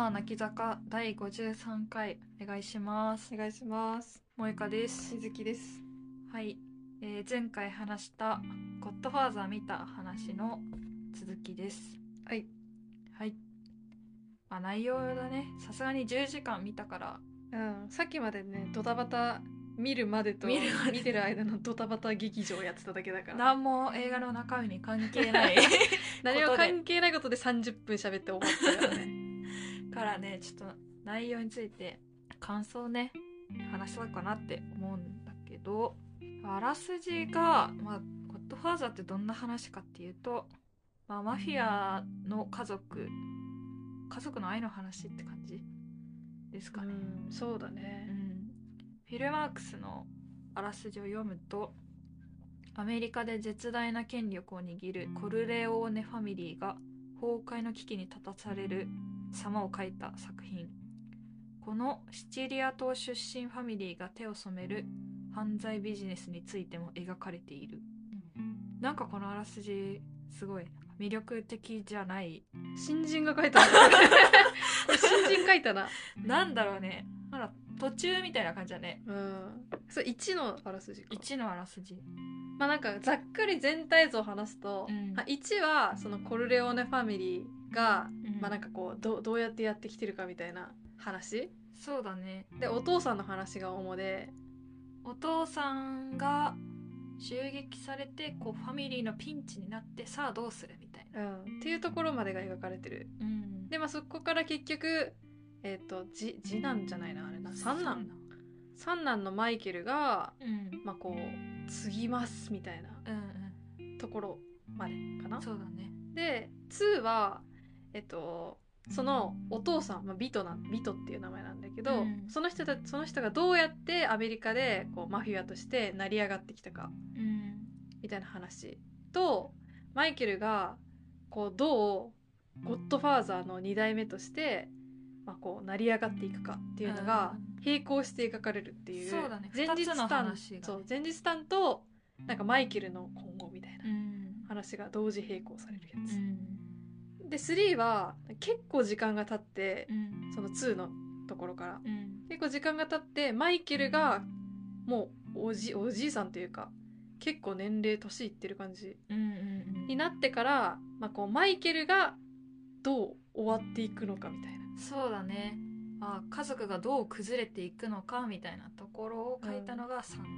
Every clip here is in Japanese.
マー泣き坂第53回お願いします。お願いします。萌香です。しずきです。はい、えー前回話したゴッドファーザー見た話の続きです。はい。はい。まあ内容だね。さすがに10時間見たから。うん。さっきまでねドタバタ見るまでと見てる間のドタバタ劇場やってただけだから。何も映画の中身に関係ない 何も関係ないことで30分喋って終わったからねからねちょっと内容について感想をね話そうかなって思うんだけどあらすじが、まあ、ゴッドファーザーってどんな話かっていうと、まあ、マフィアの家族家族の愛の話って感じですかね、うんそうだうねん、フィルマークスのあらすじを読むとアメリカで絶大な権力を握るコルレオーネファミリーが崩壊の危機に立たされる様を描いた作品。このシチリア島出身ファミリーが手を染める犯罪ビジネスについても描かれている。なんかこのあらすじすごい魅力的じゃない。新人が書いた 新人書いたな。なんだろうね。まだ途中みたいな感じだね。うん。それ1のあらすじか。1のあらすじ。まあなんかざっくり全体像を話すと、うん。あ1はそのコルレオーネファミリーが、うんまあなんかこうどどうやってやってきてるかみたいな話？そうだね。でお父さんの話が主で。お父さんが襲撃されてこうファミリーのピンチになってさあどうするみたいな、うん、っていうところまでが描かれてる。うん。でまあそこから結局えっ、とじ次男じゃないなあれな。三男。三男。のマイケルがうん。まあこう継ぎますみたいなうんところまでかな。うんそうだね。で2はえっとそのお父さん、まあ、ビトなビトっていう名前なんだけど、うん。その人たその人がどうやってアメリカでこうマフィアとして成り上がってきたかうん。みたいな話。とマイケルがこうどうゴッドファーザーの2代目として、まあ、こう成り上がっていくかっていうのが並行して描かれるっていうそうだね。前日二つの譚話がね。そう前日譚となんかマイケルの今後みたいなうん。話が同時並行されるやつ。うんで3は結構時間が経ってうん。その2のところから。うん。結構時間が経ってマイケルがもうおじおじいさんというか結構年齢年いってる感じうんうんになってから、まあ、こうマイケルがどう終わっていくのかみたいな。そうだね。あ家族がどう崩れていくのかみたいなところを書いたのが3だね、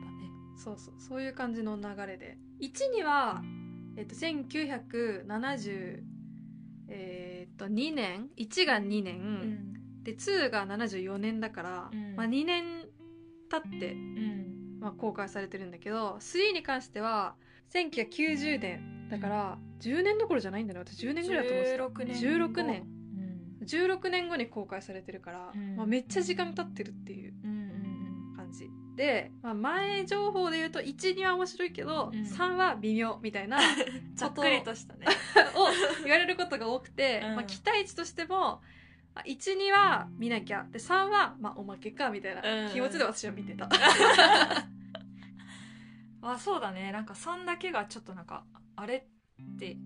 そうそう。そういう感じの流れで。1には、えっと、1970えーっと2年？1が2年、うん。で2が74年だから、うん。まあ、2年経ってうん。まあ、公開されてるんだけど3に関しては1990年。だから10年どころじゃないんだね。私10年ぐらいだと思ってた。16年16年。うん。16年後に公開されてるから、うん。まあ、めっちゃ時間経ってるっていうで、まあ、前情報で言うと12は面白いけど、うん。3は微妙みたいなう んざっくりとしたね。を言われることが多くて、うん。まあ、期待値としても12は見なきゃで3はまあおまけかみたいな気持ちで私は見てた。あそうだね。なんか3だけがちょっとなんかあれって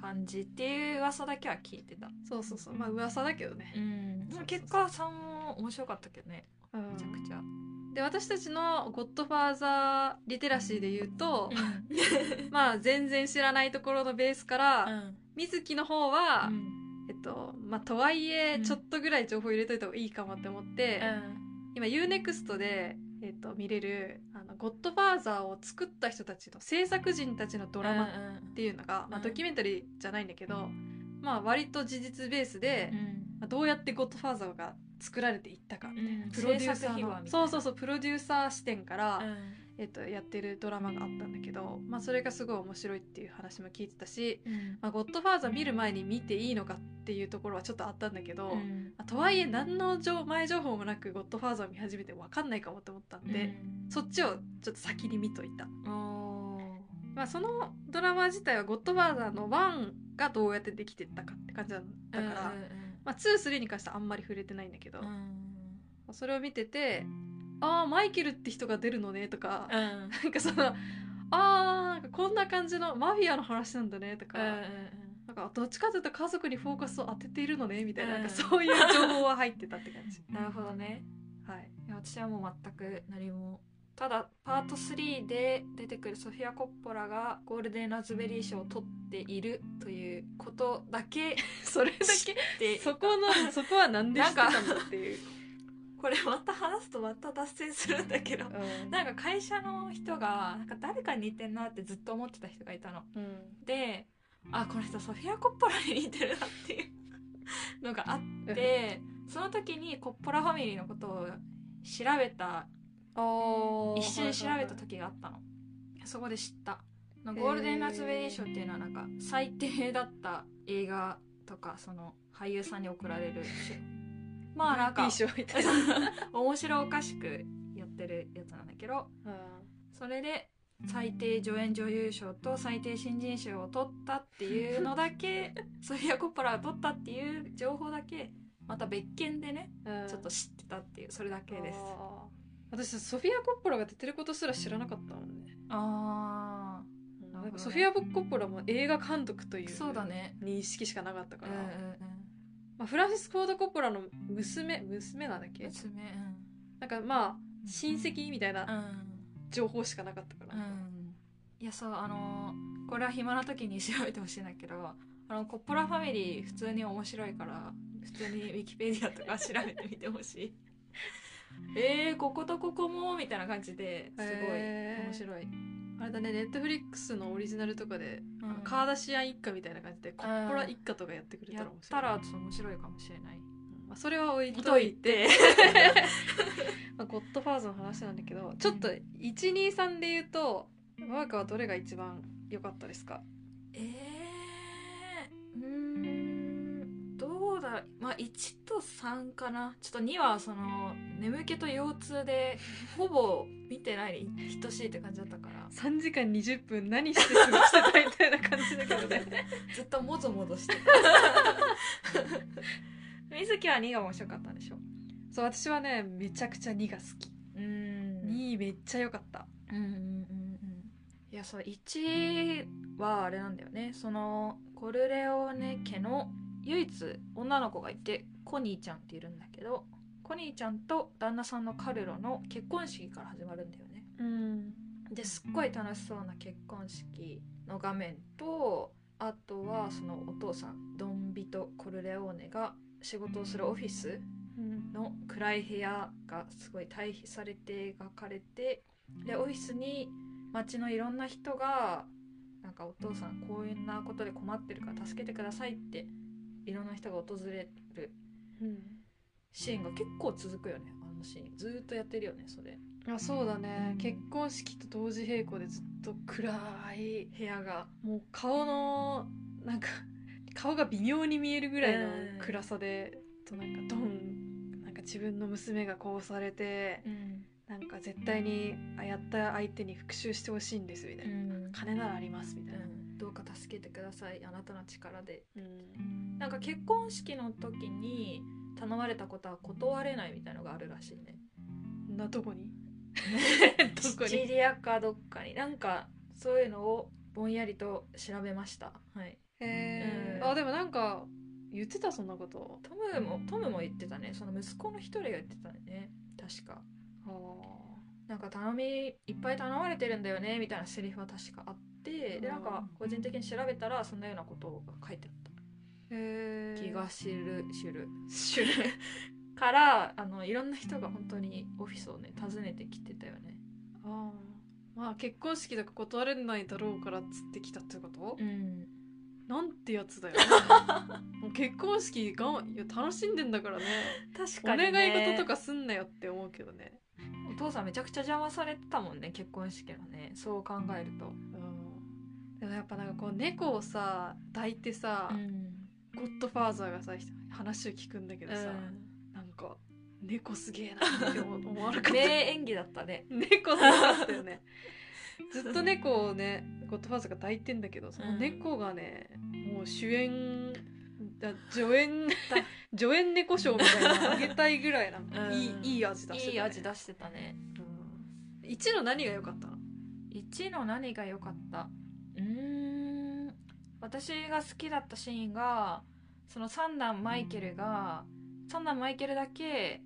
感じっていう噂だけは聞いてた。そうそうそう。まあ噂だけどね。うそうそう結果3も面白かったけどね。うん。めちゃくちゃ、で私たちのゴッドファーザーリテラシーで言うと、まあ全然知らないところのベースから、うん。水木の方は、うん。えっとまあとはいえうん。ちょっとぐらい情報入れといた方がいいかもって思って、今 UNEXT で、えっと、見れるあのゴッドファーザーを作った人たちの制作人たちのドラマっていうのが、まあ、うん。ドキュメンタリーじゃないんだけど、まあ割と事実ベースで、まあ、どうやってゴッドファーザーが作られていったかみたいな、うん。プロデューサーそうそうそうプロデューサー視点から、えっと、やってるドラマがあったんだけど、まあ、それがすごい面白いっていう話も聞いてたし、まあ、ゴッドファーザー見る前に見ていいのかっていうところはちょっとあったんだけど、まあとはいえ何の情前情報もなくゴッドファーザーを見始めて分かんないかもって思ったんで、そっちをちょっと先に見といた。まあ、そのドラマ自体はゴッドファーザーの1がどうやってできてったかって感じだだから、まあ、23に関してはあんまり触れてないんだけど、それを見ててああマイケルって人が出るのねとか、なんかそのあーなんかこんな感じのマフィアの話なんだねとか、なんかどっちかというと家族にフォーカスを当てているのねみたいな,、うんなん。かそういう情報は入ってたって感じ。なるほどね。はい。いや私はもう全く何もただパート3で出てくるソフィア・コッポラがゴールデンラズベリー賞を取っているということだけ それだけてそこのそこはなんで知ってた？んだっていう、これまた話すとまた脱線するんだけどうん。なんか会社の人がなんか誰かに似てんなってずっと思ってた人がいたの。うん。であこの人ソフィア・コッポラに似てるなっていうのがあってその時にコッポラファミリーのことを調べたあ一瞬調べた時があったの、そこで知った。ゴールデンラズベリー賞っていうのはなんか最低だった映画とかその俳優さんに贈られる賞まあなんか 面白おかしくやってるやつなんだけどそれで最低助演女優賞と最低新人賞を取ったっていうのだけ ソフィア・コッポラが取ったっていう情報だけまた別件でねうん。ちょっと知ってたっていうそれだけです私ソフィア・コッポラが出てることすら知らなかったもんね。あうんソフィア・コッポラも映画監督というそうだね。認識しかなかったから、うんうんうん。まあ、フランシス・フォード・コッポラの娘娘なんだっけ？娘なんかまあ親戚みたいうん。な情報しかなかったから、うん、うん、いやそうあのーこれは暇な時に調べてほしいんだけどあのコッポラファミリー普通に面白いから普通にウィキペディアとか調べてみてほしい えー、こことここもみたいな感じですごい面白い、あれだねネットフリックスのオリジナルとかで、うん。カーダシアン一家みたいな感じでコッポラ一家とかやってくれたやっら面白いたらちょっと面白いかもしれない。まあ、それは置いとといいて。て まあ、ゴッドファーザーの話なんだけどちょっと123で言うとマークはどれが一番良かったですか？えー、うーん。どうだ。まあ1と3かな。ちょっと2はその眠気と腰痛でほぼ見てないに等しいって感じだったから。3時間20分何して過ごしてたみたいな感じだけどね。ずっともぞもぞしてた。水木は2が面白かったんでしょ？そう私はねめちゃくちゃ2が好き。うん。2めっちゃ良かった。うんうんうんうん。いやそう1はあれなんだよね。そのコルレオーネ家の唯一女の子がいてコニーちゃんっているんだけどコニーちゃんと旦那さんのカルロの結婚式から始まるんだよね。うん。ですっごい楽しそうな結婚式の画面とあとはそのお父さんドンビト・コルレオーネが仕事をするオフィスの暗い部屋がすごい対比されて描かれてでオフィスに街のいろんな人がなんかお父さんこういうなことで困ってるから助けてくださいっていろんな人が訪れるうんシーンが結構続くよね。あのシーンずーっとやってるよねそれ。あそうだね。結婚式と同時並行でずっと暗い部屋がもう顔のなんか顔が微妙に見えるぐらいのうん。暗さで、となんかドンなんか自分の娘がこうされてうん、なんか絶対にあやった相手に復讐してほしいんですみたいな、うん。金ならありますみたいな、どうか助けてください。あなたの力で。うん。なんか結婚式の時に頼まれたことは断れないみたいのがあるらしいね。な どこに？シチにリアかどっかに。なんかそういうのをぼんやりと調べました。はい。うん。へーあでもなんか言ってたそんなこと。トムもトムも言ってたね。その息子の一人が言ってたね。確か。あなんか頼みいっぱい頼まれてるんだよねみたいなセリフは確かあってでなんか個人的に調べたらそんなようなことが書いてあった。気が知る知る。知る。からあのいろんな人が本当にオフィスをね訪ねてきてたよね。あー。まあ結婚式とか断れないだろうからっつってきたってこと、うん。なんてやつだよ。もう結婚式がいや楽しんでんだからね。お確かに、ね、願い事とかすんなよって思うけどね。お父さんめちゃくちゃ邪魔されてたもんね結婚式のね。そう考えると。うんでもやっぱなんかこう猫をさ抱いてさ、ん。ゴッドファーザーがさ話を聞くんだけどさ、なんか猫すげえなって思 思わなかった。名演技だったね。猫すごかったよね。ずっと猫をねゴッドファーザーが抱いてんだけどその猫がね、もう主演だ助演 助演猫賞みたいなのあげたいぐらいなんか、うん。いいいい味出してた、ね、いい味出してたね。うん。1の何が良かったの？1の何が良かった？うーん。私が好きだったシーンがその三男マイケルが三男マイケルだけ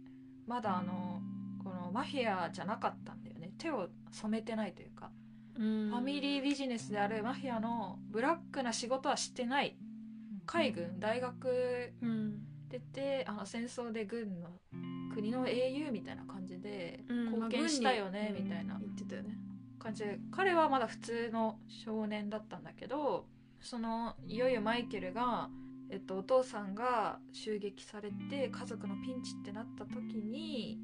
まだあのこのマフィアじゃなかったんだよね。手を染めてないというか、フファミリービジネスであるマフィアのブラックな仕事はしてない。海軍大学うん。出てあの戦争で軍の国の英雄みたいな感じでうん。貢献したよねみたいな。言ってたよね感じで彼はまだ普通の少年だったんだけどそのいよいよマイケルが、えっと、お父さんが襲撃されて家族のピンチってなった時に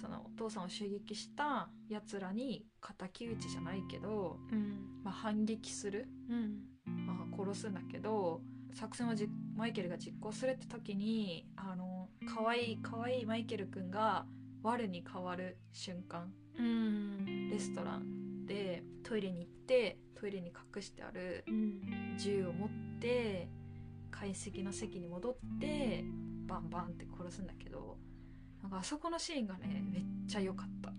そのお父さんを襲撃したやつらに敵討ちじゃないけど、うん。まあ、反撃する、うん。まあ、殺すんだけど作戦をじマイケルが実行するって時にあの可愛い可愛いマイケルくんが我に変わる瞬間。うん。レストランでトイレに行ってトイレに隠してあるうん。銃を持って解析の席に戻ってバンバンって殺すんだけどなんかあそこのシーンがねめっちゃ良かった。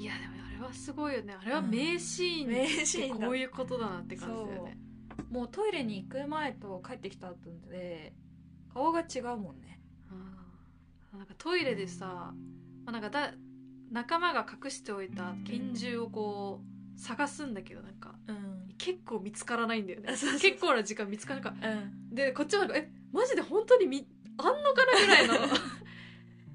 いやでもあれはすごいよね。あれは名シーン名シーンだ。ってこういうことだなって感じだよね。もうトイレに行く前と帰ってきた後で顔が違うもんね。うんなんかトイレでさ、まあ、なんかだ仲間が隠しておいた拳銃をこう探すんだけどなんかうん。結構見つからないんだよね。結構な時間見つからなかうん。でこっちはなんかえマジで本当にみあんのかなぐらいの。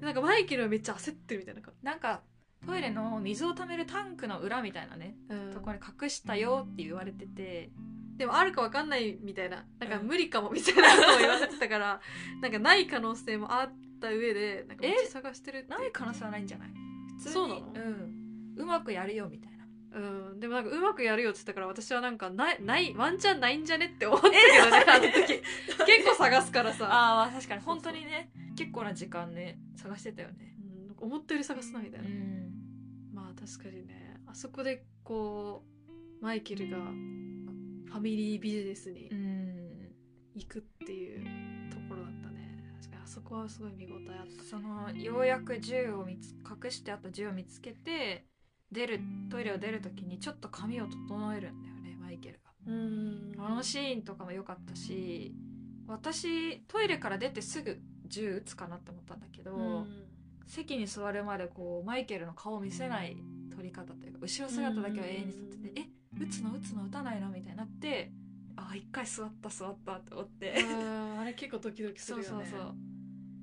なんかマイケルはめっちゃ焦ってるみたいな、なんかトイレの水を溜めるタンクの裏みたいなねうん。ところに隠したよって言われてて。でもあるかわかんないみたいな。なんかうん。無理かもみたいなのを言われてたから、なんかない可能性もあった上でなんかめっちゃ探してるない可能性はないんじゃない？普通にそうなの？うんうまくやるよみたいな。うん、でもなんかうまくやるよって言ったから私はなんかないないワンチャンないんじゃねって思ったけどね あの時。結構探すからさ、ああ確かに本当にね結構な時間ね探してたよね。うん、思ったより探すなみたいうな、ん。まあ確かにね。あそこでこうマイケルがファミリービジネスにうん。行くっていうそこはすごい見応えあった。そのようやく銃を見つ隠してあった銃を見つけて出るトイレを出る時にちょっと髪を整えるんだよねマイケルが。うん。あのシーンとかも良かったし私トイレから出てすぐ銃撃つかなって思ったんだけど、うん。席に座るまでこうマイケルの顔を見せない撮り方というか後ろ姿だけは永遠に撮ってて「え撃つの撃つの撃たないの?」みたいになってあ一回座った座ったって思って。あれ結構ドキドキすそうるよね。そうそう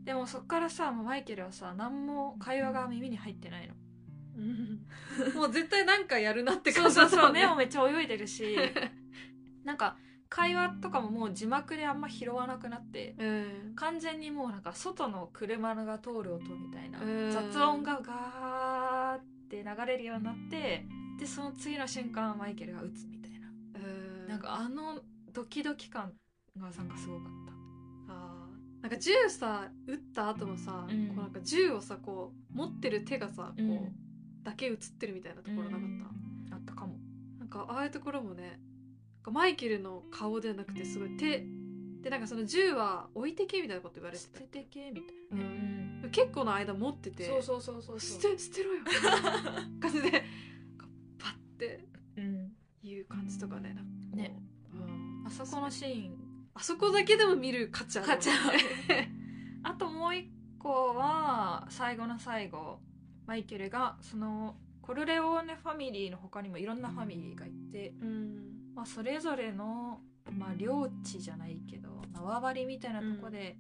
でもそっからさマイケルはさ何も会話が耳に入ってないの。うん。もう絶対なんかやるなってそう感じだったもんね。そうそう 目もめっちゃ泳いでるし。なんか会話とかももう字幕であんま拾わなくなってうん。完全にもうなんか外の車が通る音みたいなうん。雑音がガーって流れるようになってでその次の瞬間マイケルが撃つみたいな。うん。なんかあのドキドキ感がなんかすごかっあーなんか銃さ撃った後もさ、うん。こうなんか銃をさこう持ってる手がさこう、うんだけ映ってるみたいなところなかった、たあったかも。なんかああいうところもねなんかマイケルの顔ではなくてすごい手でなんかその銃は置いてけみたいなこと言われてた捨ててけみたいなうね、ん。結構な間持っててそうそうそうそう捨て捨てろよ感じでパッてうん。いう感じとかねなんかね。うん。あそこのシーンあそこだけでも見る価値ある価値ある。あともう一個は最後の最後マイケルがそのコルレオーネファミリーの他にもいろんなファミリーがいて、うん。まあ、それぞれの、まあ、領地じゃないけど縄張りみたいなとこで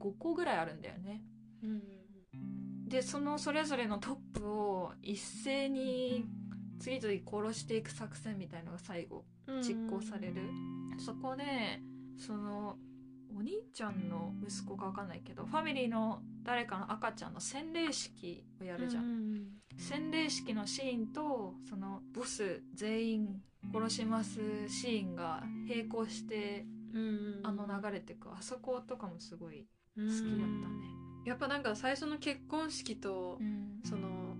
5個ぐらいあるんだよね。うん。でそのそれぞれのトップを一斉に次々殺していく作戦みたいのが最後実行される、そこでそのお兄ちゃんの息子か分かんないけどファミリーの誰かの赤ちゃんの洗礼式をやるじゃん、ん洗礼式のシーンとそのボス全員殺しますシーンが並行してうんあの流れてく。あそことかもすごい好好きだったね、やっぱなんか最初の結婚式と、その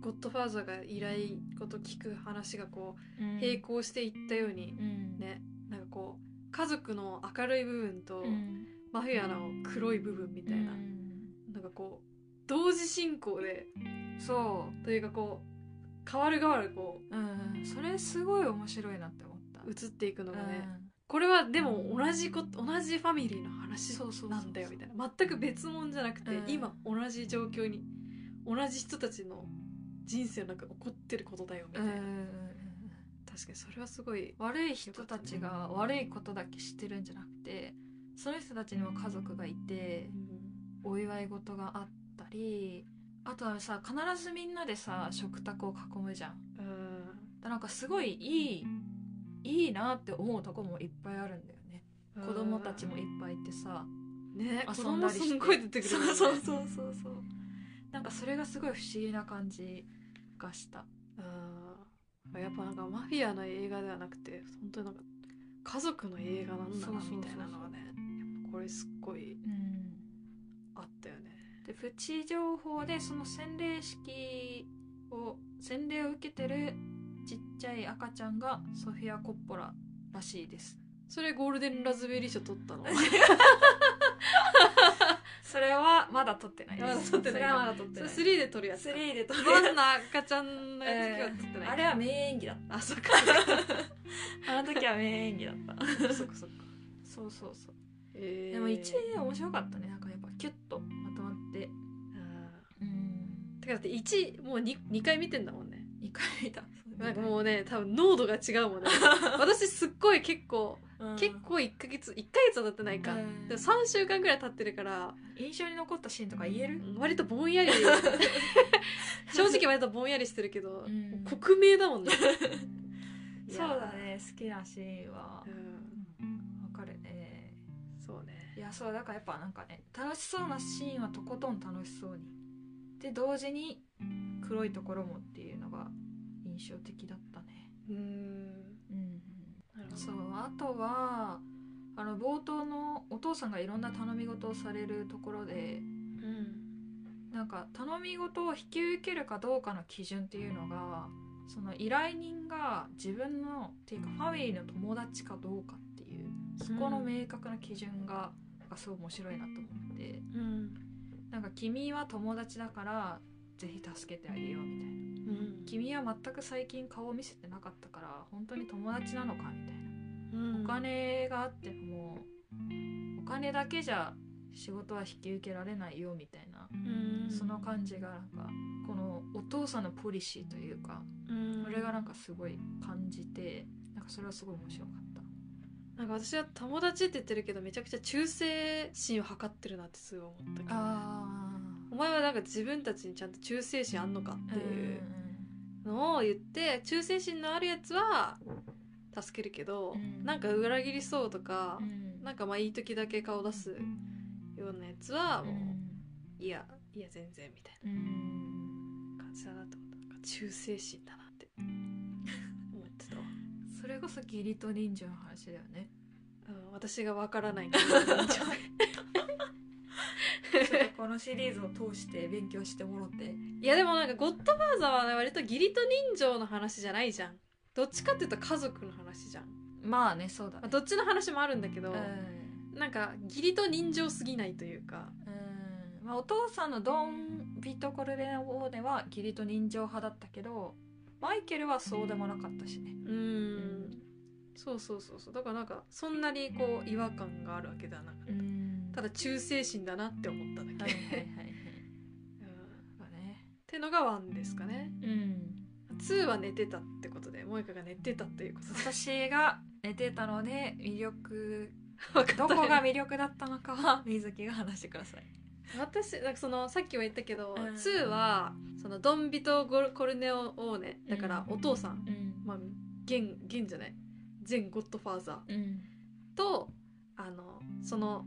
ゴッドファーザーが依頼こと聞く話がこううん。並行していったようにうん。ね、なんかこう家族の明るい部分と、うん。マフィアの黒い部分みたいな、うん。なんかこう同時進行でそうというかこう変わる変わるこうん、それすごい面白いなって思った、う映っていくのがね、これはでも同じこ同じファミリーの話なんだよみたいな。全く別物じゃなくて、うん。今同じ状況に同じ人たちの人生の中で起こってることだよみたいな、確かにそれはすごい悪い人たちが悪いことだけ知ってるんじゃなくてその人たちにも家族がいてお祝い事があったりあとはさ必ずみんなでさ食卓を囲むじゃん。うん。だなんかすごいいいいいなって思うとこもいっぱいあるんだよね。子供たちもいっぱいいてさね子遊んだりして。供すんごい出てくるそうそうそうそうそう。なんかそれがすごい不思議な感じがした。うんやっぱなんかマフィアの映画ではなくて本当になんか家族の映画なんだなみたいなのはねやっぱこれすっごいうんあったよね。でプチ情報でその洗礼式を洗礼を受けてるちっちゃい赤ちゃんがソフィア・コッポラらしいです。それゴールデンラズベリー賞取ったの？それはまだ撮ってないです。まだ撮ってないそれはまだ撮ってそれない3で撮るやつか。3で撮る。どんな赤ちゃんのやつ今日撮ってない、あれは名演技だっあそっか。た あの時は名演技だった。そっかそっか。そうそうそう。えー。でも1位面白かったね。なんかやっぱキュッとまとまって。あうん。ーてかだって1もう 2, 2回見てんだもんね。2回見た。なんかもうね多分濃度が違うもんね。私すっごい結構、うん。結構1ヶ月1ヶ月は経ってないか、うん。でも3週間ぐらい経ってるから。印象に残ったシーンとか言える？割とぼんやり。正直割とぼんやりしてるけど、うん。克明だもんね。いそうやだね。好きなシーンは。うん。わかるね。そうね。いやそうだからやっぱなんかね楽しそうなシーンはとことん楽しそうに。で同時に黒いところもっていうのが印象的だったね。うんそうあとはあの冒頭のお父さんがいろんな頼み事をされるところでうんなんか頼み事を引き受けるかどうかの基準っていうのがその依頼人が自分のっていうかファミリーの友達かどうかっていうそこの明確な基準が,、がすごい面白いなと思って。うん。なんか君は友達だからぜひ助けてあげようみたいな。うん君は全く最近顔を見せてなかったから本当に友達なのかみたいな。うん。お金があってもお金だけじゃ仕事は引き受けられないよみたいなうん。その感じがなんかこのお父さんのポリシーというかうん。これがなんかすごい感じてなんかそれはすごい面白かった。なんか私は友達って言ってるけどめちゃくちゃ忠誠心を図ってるなってすごい思ったけどあお前はなんか自分たちにちゃんと忠誠心あんのかっていううんのを言って忠誠心のあるやつは助けるけど、うん。なんか裏切りそうとかう、ん。なんかまあいい時だけ顔出すようなやつはもう、うんいやいや全然みたいうん。な感じだなと思った。なんか忠誠心だなって。思ってたわ、それこそ義理と人情の話だよね。うん、私がわからないけどちょっと このシリーズを通して勉強してもろて。いやでもなんか「ゴッドファーザー」はね割と義理と人情の話じゃないじゃん。どっちかっていうと家族の話じゃん、まあねそうだまあ、ねどっちの話もあるんだけど、うん。なんか義理と人情すぎないというか。うん。まあ、お父さんのドン・ビト・コルレオーネは義理と人情派だったけどマイケルはそうでもなかったしね。うん。そうそうそうそう。だからなんかそんなにこう違和感があるわけではなかった、うんただ忠誠心だなって思っただけ、はいはいはいはい。うん。ってのが1ですかね。うん。2は寝てたってことで萌香が寝てたということで。私が寝てたので魅力 どこが魅力だったのかは水木が話してください。私なんかそのさっきも言ったけど、うん。2はそのドンビト・ゴルコルネオ・オーネ。だからうん。お父さん、うん。まあ現現じゃない。全ゴッドファーザー。うん。とあのその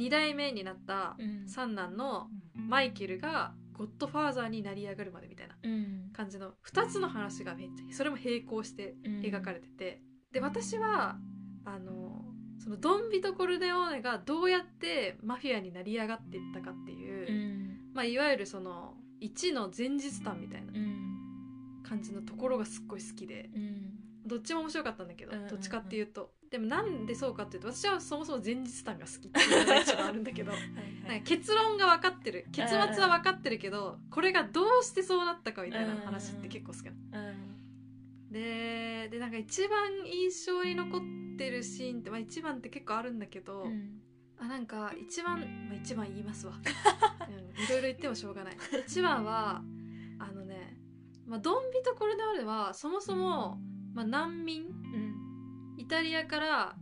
2代目になったうん。三男のマイケルがゴッドファーザーになり上がるまでみたいなうん。感じの2つの話がめっちゃそれも並行して描かれてて、で私はあのそのドンビト・コルネオーネがどうやってマフィアになり上がっていったかっていう、うん。まあ、いわゆるその1の前日談みたいなうん。感じのところがすっごい好きで。うんどっちも面白かったんだけど、うんうんうん。どっちかっていうと。でもなんでそうかっていうと私はそもそも前日談が好きっていうのが一番あるんだけど はいなんか結論が分かってる結末は分かってるけどこれがどうしてそうなったかみたいな話って結構好きなの。うん。ででなんか一番印象に残っってるシーンって、まあ、一番って結構あるんだけど、うん。あなんか一番、まあ、一番言いますわ、うん、いろいろ言ってもしょうがない。一番はあのね、まあ、ドンビとコルネオーレはそもそも、まあ、難民？うん。イタリアから、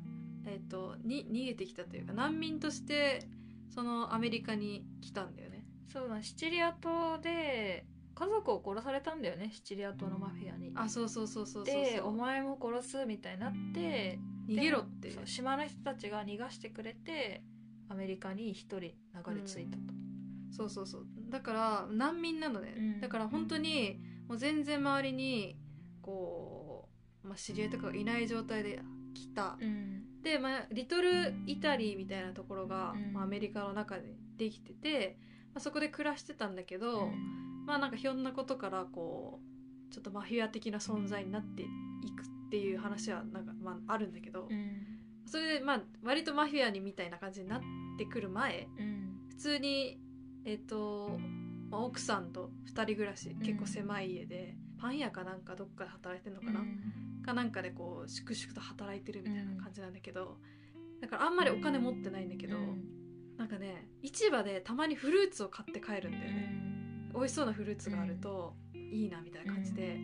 えっとに逃げてきたというか難民としてそのアメリカに来たんだよね。そうだシチリア島で家族を殺されたんだよねシチリア島のマフィアに。あそうそうそうそうそうでそう。お前も殺すみたいになって逃げろってそう島の人たちが逃がしてくれてアメリカに一人流れ着いたと、そうそうそう。だから難民なのね、うん。だから本当にもう全然周りにこう、まあ、知り合いとかがいない状態で来た、うん。で、まあ、リトルイタリーみたいなところが、うん。まあ、アメリカの中でできてて、まあ、そこで暮らしてたんだけど、まあなんかひょんなことからこうちょっとマフィア的な存在になっていくっていう話はなんか、まあ、あるんだけど、うん。それでまあ割とマフィアにみたいな感じになってくる前うん。普通にえっ、と、まあ、奥さんと2人暮らし結構狭い家で、パン屋かなんかどっかで働いてんのかな、かなんかでこう粛々と働いてるみたいな感じなんだけど、だからあんまりお金持ってないんだけど、なんかね市場でたまにフルーツを買って帰るんだよね、美味しそうなフルーツがあるといいなみたいな感じで、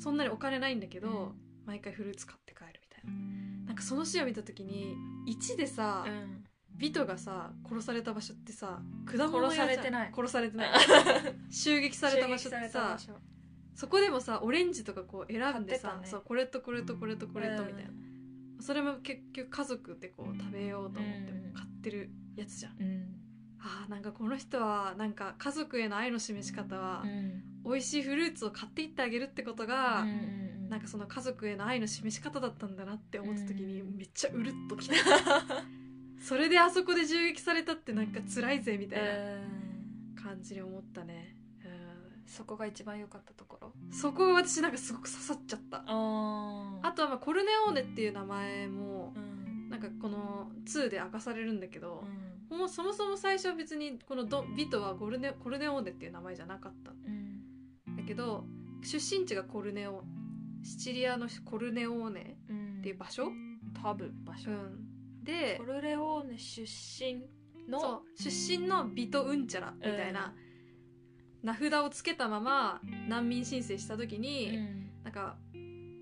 そんなにお金ないんだけど、毎回フルーツ買って帰るみたいな。なんかその詩を見た時に1でさ、うん。ビトがさ殺された場所ってさ果物殺されてない。殺されてない。襲撃された場所ってさそこでもさオレンジとかこう選んでさ、ね。そうこれとこれとこれとこれとみたいな、それも結局家族でこう食べようと思ってうん。買ってるやつじゃん、うん。あーなんかこの人はなんか家族への愛の示し方は、うん。美味しいフルーツを買っていってあげるってことが、うん。なんかその家族への愛の示し方だったんだなって思った時にうん。めっちゃうるっときた。それであそこで銃撃されたってなんか辛いぜみたいなうん。感じに思ったね、そこが一番良かったところ。うん、そこが私なんかすごく刺さっちゃった。ああとはまあコルネオーネっていう名前もうん。なんかこの2で明かされるんだけどう、ん。もうそもそも最初は別にこのドビトはゴルネコルネオーネっていう名前じゃなかった。んうん。だけど出身地がコルネオシチリアのコルネオーネうん。っていう場所、多分。場所うん、でコルレオーネ出身の？そう出身のビトうんちゃらみたいな名札をつけたまま難民申請した時うに、ん。なんか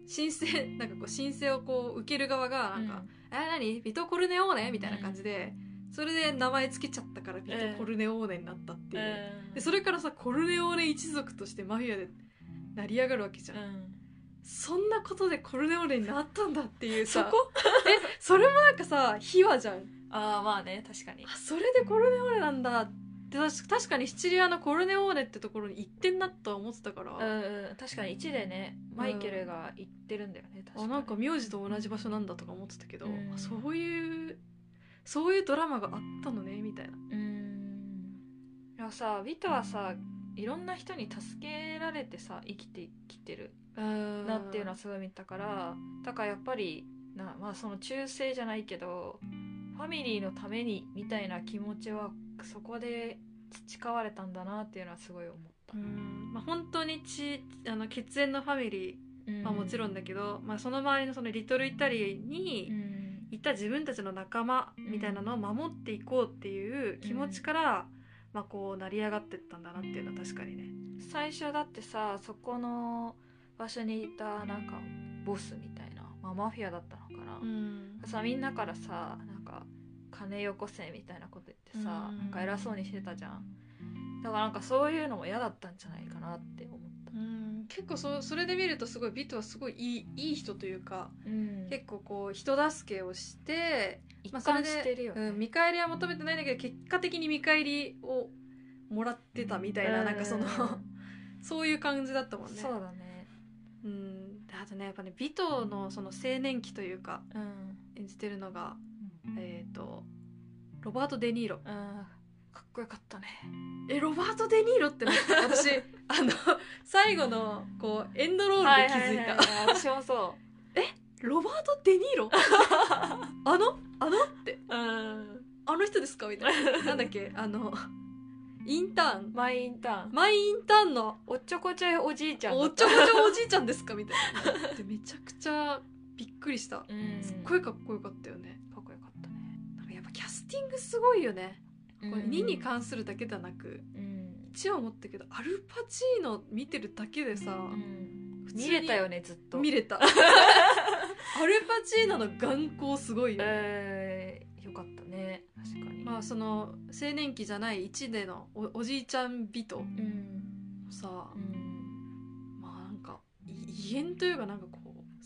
申請 なんかこう申請をこう受ける側がなんか「え何？ビトコルネオーネ?」みたいな感じで、それで名前つけちゃったからビトコルネオーネになったっていう、うん。でそれからさコルネオーネ一族としてマフィアで成り上がるわけじゃん、うん。そんなことでコルネオーネになったんだっていうさ。そこ？えそれもなんかさ秘話じゃん。ああまあね確かに。あそれでコルネオーネなんだって確確かにシチリアのコルネオーネってところに行ってんなとは思ってたから、うんうん確かに1でねマイケルが言ってるんだよね確かに。あなんか名字と同じ場所なんだとか思ってたけど、うん。あそういうそういうドラマがあったのねみたいな。うん。いやさビトはさいろんな人に助けられてさ生きてきてるなっていうのはすごい見たからだからやっぱりなまあその忠誠じゃないけどファミリーのためにみたいな気持ちはそこで培われたんだなっていうのはすごい思った。う、ん。まあ、本当に血あの血縁のファミリーはもちろんだけど、まあ、その周りのそのリトルイタリーうにん。いた自分たちの仲間みたいなのを守っていこうっていう気持ちから、まあ、こう成り上がってったんだなっていうのは確かにね。最初だってさそこの場所にいたなんかボスみたいな、まあ、マフィアだったのかな、ん。さみんなからさなんか金よこせみたいなこと言ってさ、うん。なんか偉そうにしてたじゃん。だからなんかそういうのも嫌だったんじゃないかなって思った。うん。結構そそれで見るとすごいビトはすごいいいいい人というかうん。結構こう人助けをして、一貫してるよね、で、うん、見返りは求めてないんだけど結果的に見返りをもらってたみたいな、なんかその そういう感じだったもんね。そうだね。うん、であとねやっぱねビトのその青年期というかうん、演じてるのが、えっ、とロバート・デ・ニーロ。うん、かっこよかったね。えロバート・デ・ニーロってなって私 あの最後のこうエンドロールで気づいた、は私もそロバート・デ・ニーロ？あの？あの？って。ううん。あの人ですか？みたいな。なんだっけ？あのインターン。マイインターン。マイインターンの。おっちょこちょいおじいちゃんだおっちょこちょおじいちゃんですか？みたいな。でめちゃくちゃびっくりした。うん。すっごいかっこよかったよねぱキャスティングすごいよね、これうん。2に関するだけではなくうん。1は思ったけどアルパチーノ見てるだけでさ、うん。見れたよねずっと。見れた。アルパチーノの眼光すごいよ、えー、よかったね。確かに。まあその青年期じゃない1でのおおじいちゃん美とうん。さ、うん。まあなんかい威厳というかなんかこう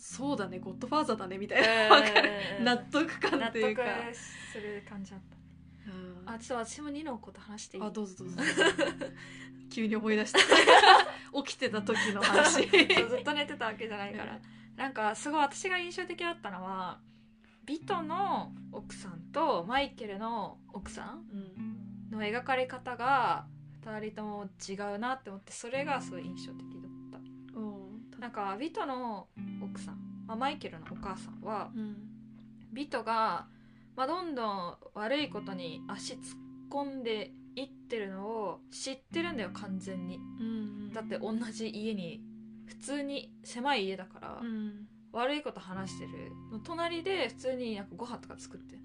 そうだねゴッドファーザーだねみたいな、えー納得感納っていうか、得する感じだったうん。あちょっと私も2のこと話していい？あどうぞどうぞ。急に思い出した。起きてた時の話。ずっと寝てたわけじゃないから、なんかすごい私が印象的だったのはビトの奥さんとマイケルの奥さんうん。の描かれ方が2人とも違うなって思ってそれがすごい印象的だっなんかビトの奥さん、まあ、マイケルのお母さんはうん。ビトが、まあ、どんどん悪いことに足突っ込んでいってるのを知ってるんだよ完全に。うんだって同じ家に普通に狭い家だから、うん。悪いこと話してるの隣で普通になんかご飯とか作って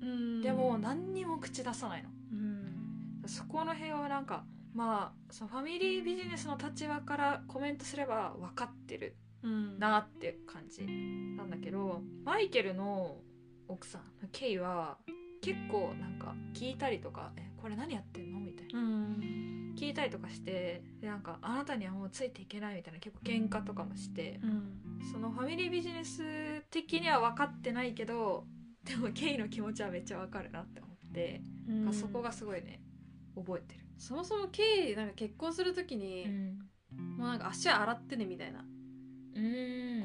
でも何にも口出さないの。うん。そこの辺はなんかまあそのファミリービジネスの立場からコメントすれば分かってる。うんなって感じ。なんだけどマイケルの奥さんケイは結構なんか聞いたりとか「えこれ何やってんの?」みたいな。うん。聞いたりとかしてでなんか「あなたにはもうついていけない」みたいな結構喧嘩とかもしてうん。そのファミリービジネス的には分かってないけどでもケイの気持ちはめっちゃ分かるなって思って、うん。そこがすごいね覚えてる。そもそもケイなんか結婚するときに、もうなんか足洗ってねみたいな。うん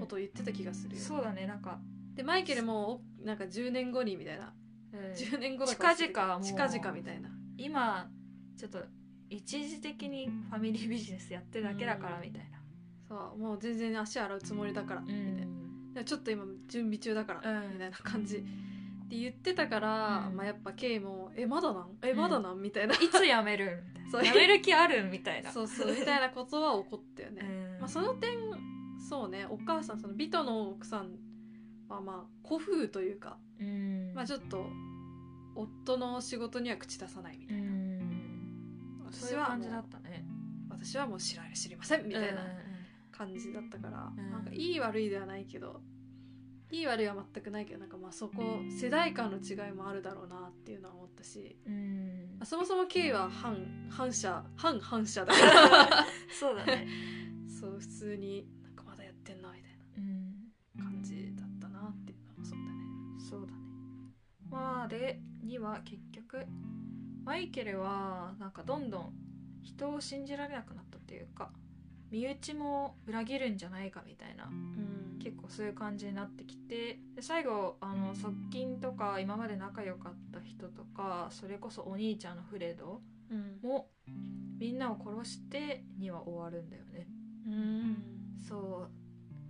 ことを言ってた気がするよ、そうだねなんか、でマイケルもおなんか10年後にみたいな。うん。10年後だか近々もう近々みたいな。今ちょっと一時的にファミリービジネスやってるだけだからみたいな、そうもう全然足洗うつもりだから、みたいな。でちょっと今準備中だから、うん。みたいな感じ。って言ってたから、うん。まあ、やっぱケイも「えまだなん？えうん。まだなん?」みたいな、いつ辞める？みたいそう。な辞める気ある？みたいな。そうそうみたいなことは起こったよね、うん。まあ、その点そうね。お母さんそのビトの奥さんはまあ古風というか、うん。まあちょっと夫の仕事には口出さないみたういな、う私は感じだったね。私はもう知ら知りませんみたいなうん。感じだったから、うん。なんかいい悪いではないけどいい悪いは全くないけどなんかまあそこ世代間の違いもあるだろうなっていうのは思ったし、うん。まあそもそも K は反反射反反射だから。そうだね。そう普通にまあで2は結局マイケルはなんかどんどん人を信じられなくなったっていうか身内も裏切るんじゃないかみたいなうん。結構そういう感じになってきてで最後あの側近とか今まで仲良かった人とかそれこそお兄ちゃんのフレドうん。もみんなを殺してには終わるんだよね。うん。そう。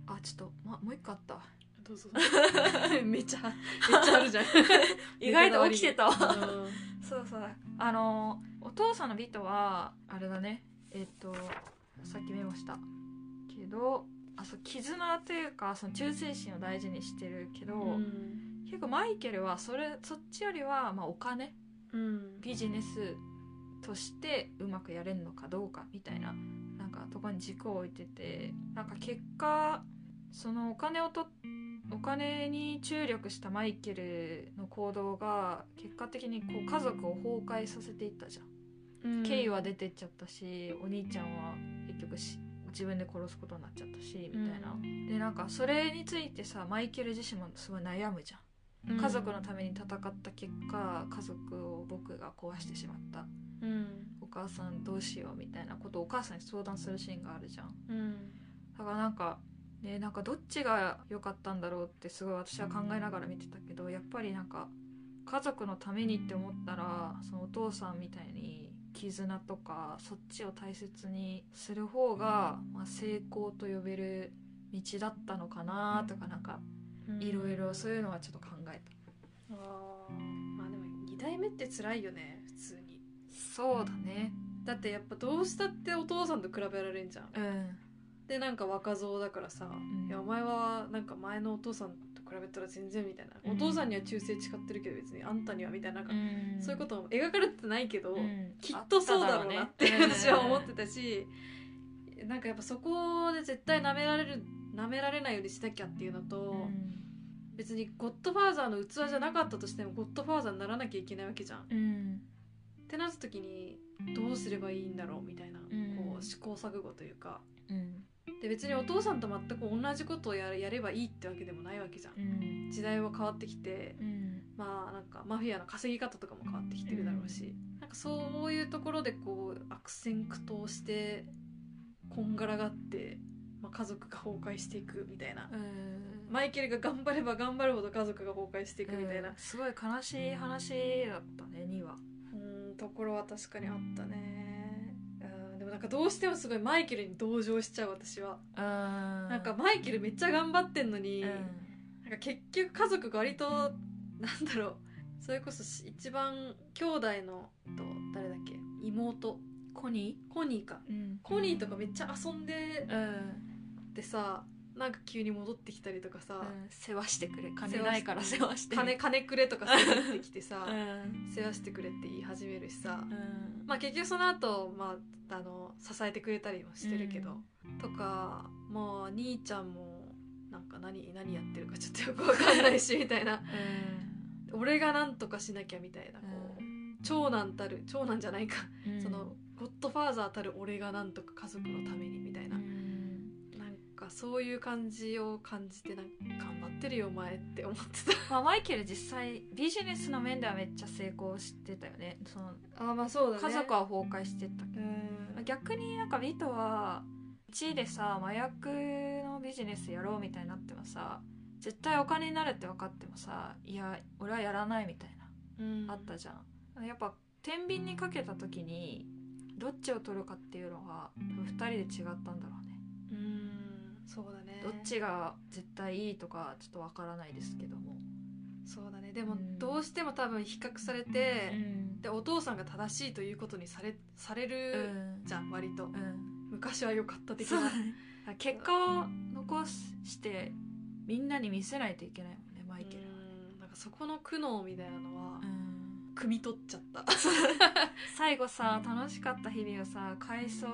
あちょっと、ま、もう一個あった。わどうぞ。めっちゃめっちゃあるじゃん。意外と起きてたわ。うん。そうそう。あのお父さんのビトはあれだね。えっ、とさっきメモした。けどあそう絆というかその忠誠心を大事にしてるけど、うん。結構マイケルはそれそっちよりは、まあ、お金。うん。ビジネスとしてうまくやれるのかどうかみたいななんかところに軸を置いててなんか結果そのお金をとお金に注力したマイケルの行動が結果的にこう家族を崩壊させていったじゃん。うん。ケイは出てっちゃったしお兄ちゃんは結局し自分で殺すことになっちゃったしみたいな。でなんかそれについてさマイケル自身もすごい悩むじゃん。家族のために戦った結果家族を僕が壊してしまった。うん。お母さんどうしようみたいなことをお母さんに相談するシーンがあるじゃん。うん。だからなんかねなんかどっちが良かったんだろうってすごい私は考えながら見てたけどやっぱりなんか家族のためにって思ったらそのお父さんみたいに絆とかそっちを大切にする方が、まあ、成功と呼べる道だったのかなとかなんかいろいろそういうのはちょっと考えた。あーまあでも2代目って辛いよね普通に。そうだね。だってやっぱどうしたってお父さんと比べられんじゃん。うんでなんか若造だからさ、ん。いやお前はなんか前のお父さんと比比べたら全然みたいな、お父さんには忠誠誓ってるけど別にあんたにはみたいななんか、そういうことも描かれてないけど、きっとそうだろうなって私は思ってたし、なんかやっぱそこで絶対舐められる舐められないようにしなきゃっていうのと、別にゴッドファーザーの器じゃなかったとしてもゴッドファーザーにならなきゃいけないわけじゃん。ってなった時にどうすればいいんだろうみたいな、こう試行錯誤というか。で別にお父さんと全く同じことをややればいいってわけでもないわけじゃん、うん、時代は変わってきて、うん、まあなんかマフィアの稼ぎ方とかも変わってきてるだろうし、うん、なんかそういうところでこう悪戦苦闘してこんがらがって、まあ、家族が崩壊していくみたいな、マイケルが頑張れば頑張るほど家族が崩壊していくみたいな、すごい悲しい話だったね2話うんところは確かにあったねなんかどうしてもすごいマイケルに同情しちゃう私は。なんかマイケルめっちゃ頑張ってんのに、うん、なんか結局家族が割となんだろうそれこそ一番兄弟のと誰だっけ妹。コニー？コニーか、うん、コニーとかめっちゃ遊んで、うん、でさなんか急に戻ってきたりとかさ、うん、世話してくれ。金ないから世話して。金金くれとかさってきてさ、うん、世話してくれって言い始めるしさ、うん、まあ結局その後、まああの支えてくれたりもしてるけど、とかもう兄ちゃんもなんか何何やってるかちょっとよくわかんないしみたいな、俺が何とかしなきゃみたいなこう、長男たる長男じゃないか、そのゴッドファーザーたる俺が何とか家族のためにみたいな。かそういう感じを感じてなんか頑張ってるよお前って思ってた。まあマイケル実際ビジネスの面ではめっちゃ成功してたよね。そのあまあそうだ、ね、家族は崩壊してたけど。逆になんかビトは1位でさ麻薬のビジネスやろうみたいになってもさ絶対お金になるって分かってもさいや俺はやらないみたいな、うん、あったじゃん。やっぱ天秤にかけた時にどっちを取るかっていうのが2人で違ったんだろうね。うんそうだね。どっちが絶対いいとかちょっとわからないですけども。そうだね。でもどうしても多分比較されて、うん、でお父さんが正しいということにされされるじゃん、割と、うん、昔は良かった的な。結果を残してみんなに見せないといけないもんねマイケルは、ね、なんかそこの苦悩みたいなのは、汲み取っちゃった。最後さ楽しかった日々をさ回想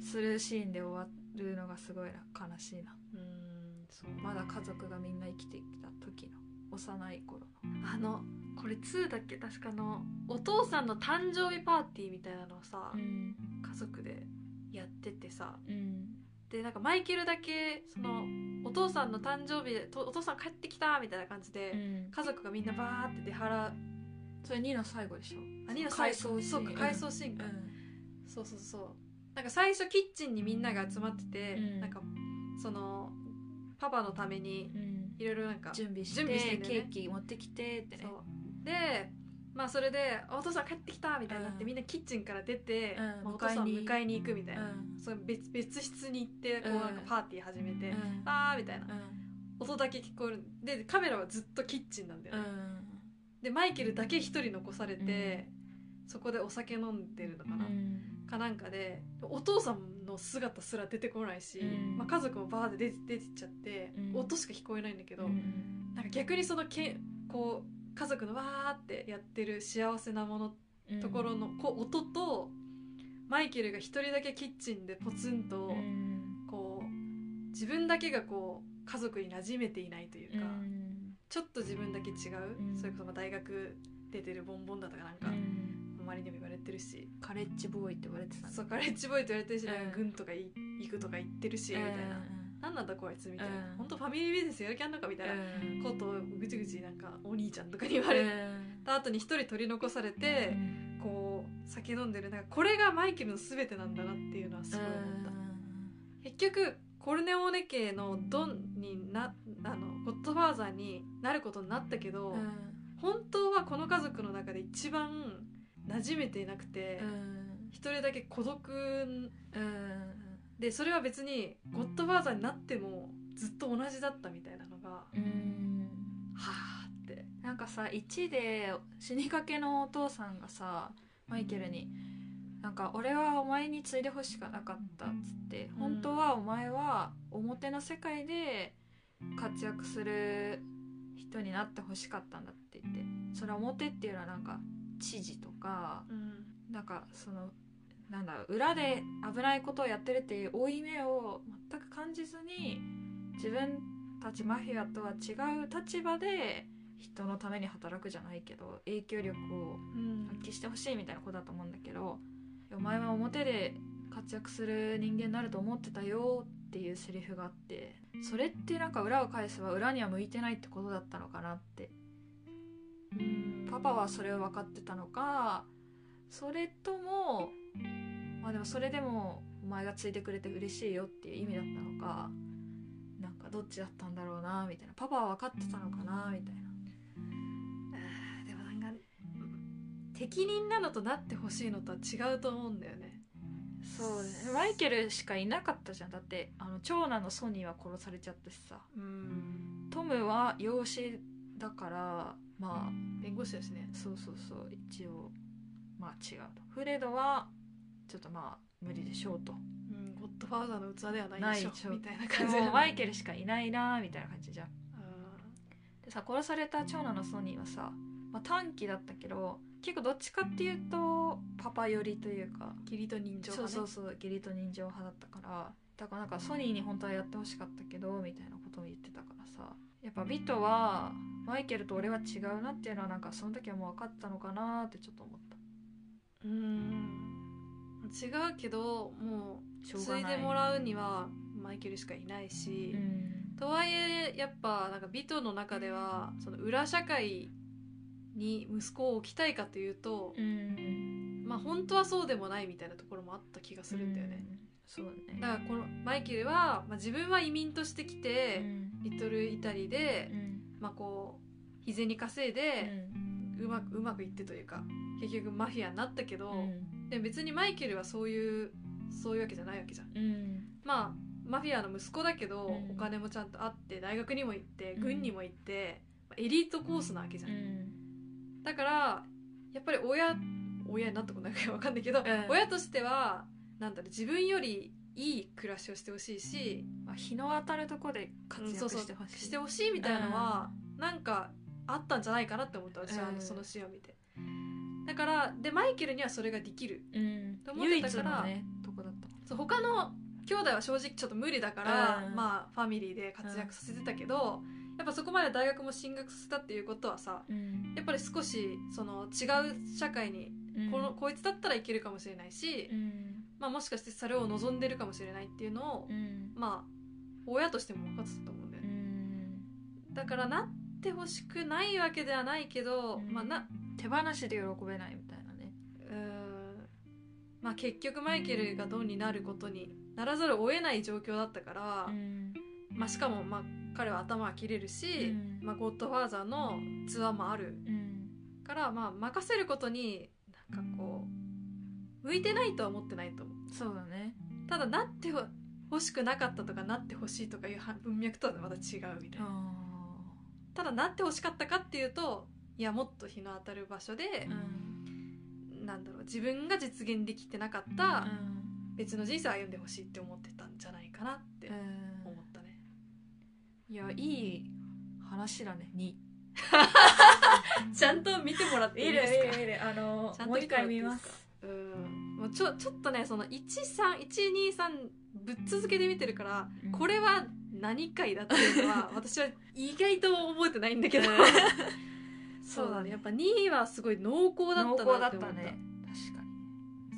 するシーンで終わるのがすごい悲しいな。うんそう。まだ家族がみんな生きてきた時の幼い頃の。あのこれ2だっけ？確かのお父さんの誕生日パーティーみたいなのをさ、うん、家族でやっててさ、うん、でなんかマイケルだけそのお父さんの誕生日でお父さん帰ってきたみたいな感じで、うん、家族がみんなバーって出払それ2の最後でしょ？あ2の最後。そうか回想シーンか、そうそうそうなんか最初キッチンにみんなが集まってて、うん、なんかそのパパのためにいろいろなんか準備して備して、ね、ケーキ持ってきてってね。でまあそれで「お父さん帰ってきた」みたいになって、うん、みんなキッチンから出て、うん、お父さん迎えに行くみたいな、うん、そ別別室に行ってこうなんかパーティー始めて「うん、ああ」みたいな、音だけ聞こえる。でカメラはずっとキッチンなんだよね、でマイケルだけ一人残されて、そこでお酒飲んでるのかな、かなんかでお父さんの姿すら出てこないし、まあ、家族もバーって出て出てっちゃって、音しか聞こえないんだけど、なんか逆にそのけこう家族のわーってやってる幸せなものところのこう音とマイケルが一人だけキッチンでポツンとこう自分だけがこう家族に馴染めていないというか、ちょっと自分だけ違う、それこそ大学出てるボンボンだとかなんか。周りにも言われてるしカレッジボーイって言われてたそうカレッジボーイって言われてるし、なんか軍とか行くとか言ってるし、みたいな。何なんだこいつみたいな、うん、本当ファミリービジネスやる気あんのかみたいな。ことをぐちぐちなんかお兄ちゃんとかに言われた後に一人取り残されて、こう酒飲んでる。なんかこれがマイケルの全てなんだなっていうのはすごい思った、結局コルネオーネ家のドンになあのゴッドファーザーになることになったけど、本当はこの家族の中で一番馴染めていなくて一、人だけ孤独、でそれは別にゴッドファーザーになってもずっと同じだったみたいなのが、はあって。なんかさ1で死にかけのお父さんがさマイケルになんか俺はお前に継いでほしかなかったっつって本当はお前は表の世界で活躍する人になってほしかったんだって言ってそれは表っていうのはなんか知事とかうん。なんかそのなんだろう裏で危ないことをやってるっていう負い目を全く感じずに自分たちマフィアとは違う立場で人のために働くじゃないけど影響力をうん発揮してほしいみたいなことだと思うんだけどお前は表で活躍する人間になると思ってたよっていうセリフがあってそれってなんか裏を返せば裏には向いてないってことだったのかなってうんパパはそれを分かってたのかそれともまあでもそれでもお前がついてくれて嬉しいよっていう意味だったのかなんかどっちだったんだろうなみたいな。パパは分かってたのかなみたいな。でもなんかうん適任なのとなってほしいのとは違うと思うんだよね。そうね。マイケルしかいなかったじゃん。だってあの長男のソニーは殺されちゃったしさ。うん。トムは養子だからまあ弁護士だしね。そうそうそう。一応まあ違うと。フレドはちょっとまあ無理でしょうと。うんゴッドファーザーの器ではないでしょみたいなで感じ。もマイケルしかいないなみたいな感じじゃん。あでさ殺された長男のソニーはさ、まあ、短期だったけど結構どっちかっていうとパパ寄りというかー義理と人情そう派ねそうそう義理と人情派だったからだからなんかソニーに本当はやってほしかったけどみたいなことも言ってたからさやっぱビトはマイケルと俺は違うなっていうのはなんかその時はもう分かったのかなってちょっと思った。うん。違うけどもう継いでもらうにはマイケルしかいないし、うん。とはいえやっぱなんかビトの中ではその裏社会に息子を置きたいかというと、うん。まあ本当はそうでもないみたいなところもあった気がするんだよね、うん。そうね。だからこのマイケルは、まあ、自分は移民として来て、うんリトルイタリで、うん。まあこう日銭稼いで、うまくうまくいってというか結局マフィアになったけど、うん。でも別にマイケルはそういうそういうわけじゃないわけじゃん。うん。まあマフィアの息子だけど、うん。お金もちゃんとあって大学にも行ってうん。軍にも行って、まあエリートコースなわけじゃん、うん。だからやっぱり親親になったことないから分かんないけど、ん。親としてはなんだろう自分よりいい暮らしをしてほしいし、まあ、日の当たるとこで活躍してほしい、してほしいみたいなのは、なんかあったんじゃないかなって思った私はあのうん。そのシーンを見て。だからでマイケルにはそれができるうん。と思ってたからのね。とこだった。そう他の兄弟は正直ちょっと無理だから、うん。まあファミリーで活躍させてたけど、やっぱそこまで大学も進学させたっていうことはさうん。やっぱり少しその違う社会にうん。この、こいつだったらいけるかもしれないし、うんまあ、もしかしてそれを望んでるかもしれないっていうのを、うん。まあ親としても分かってたと思うんだようね、ん。だからなってほしくないわけではないけど、うん。まあな手放しで喜べないみたいなね。うーん。まあ結局マイケルがドンになることにならざるを得ない状況だったから、うん。まあ、しかもまあ彼は頭は切れるし、うん。まあ、ゴッドファーザーのツアーもあるうん。から、まあ、任せることに向いてないとは思ってないと思う。そうだね。ただなってほ欲しくなかったとかなってほしいとかいうは文脈とはまた違うみたいな。あただなってほしかったかっていうといやもっと日の当たる場所でーう、ん。なんだろう自分が実現できてなかった別の人生を歩んでほしいって思ってたんじゃないかなってうん。思ったね、いやいい話だねに。ちゃんと見てもらっていいですか？あのもう一回見ますか？うん。もうちょちょっとねその13123ぶっ続けて見てるから、うん。これは何回だっていうのは 私は意外と覚えてないんだけど。うん。そうだね。やっぱ2位はすごい濃厚だ濃ったなって思ったね。確か